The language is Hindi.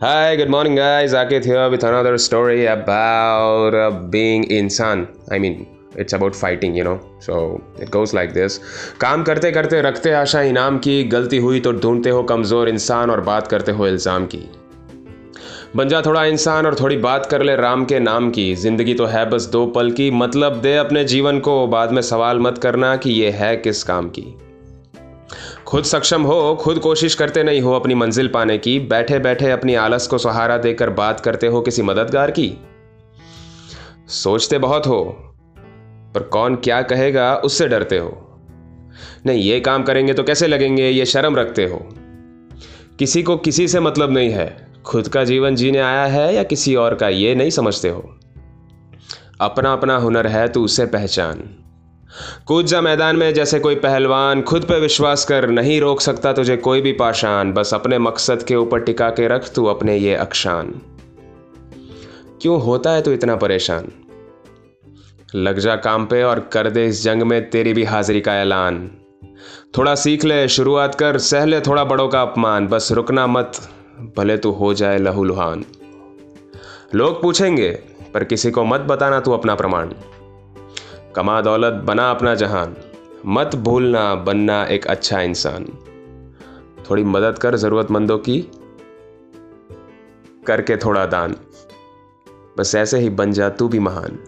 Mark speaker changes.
Speaker 1: Hi, good morning, guys. Akit here with another story about uh, being insan. I mean, it's about fighting, you know. So it goes like this. काम करते करते रखते आशा इनाम की गलती हुई तो ढूंढते हो कमज़ोर इंसान और बात करते हो इल्ज़ाम की बन जा थोड़ा इंसान और थोड़ी बात कर ले राम के नाम की ज़िंदगी तो है बस दो पल की मतलब दे अपने जीवन को बाद में सवाल मत करना कि ये है किस काम की खुद सक्षम हो, खुद कोशिश करते नहीं हो अपनी मंजिल पाने की बैठे बैठे अपनी आलस को सहारा देकर बात करते हो किसी मददगार की? सोचते बहुत हो, पर कौन क्या कहेगा उससे डरते हो। नहीं, ये काम करेंगे तो कैसे लगेंगे? ये शर्म रखते हो। किसी को किसी से मतलब नहीं है। खुद का जीवन जीने आया है या किसी और का, ये नहीं समझते हो। अपना अपना हुनर है तो उसे पहचान। कूद मैदान में जैसे कोई पहलवान खुद पे विश्वास कर नहीं रोक सकता तुझे कोई भी पाषाण, बस अपने मकसद के ऊपर टिका के रख तू अपने ये अक्षान क्यों होता है तू इतना परेशान? लग जा काम पे और कर दे इस जंग में तेरी भी हाजिरी का ऐलान। थोड़ा सीख ले, शुरुआत कर, सह ले थोड़ा बड़ों का अपमान, बस रुकना मत, भले तू हो जाए लहूलुहान। लोग पूछेंगे, पर किसी को मत बताना तू अपना प्रमाण। कमा दौलत, बना अपना जहान। मत भूलना, बनना एक अच्छा इंसान। थोड़ी मदद कर ज़रूरतमंदों की। करके थोड़ा दान। बस ऐसे ही बन जा, तू भी महान।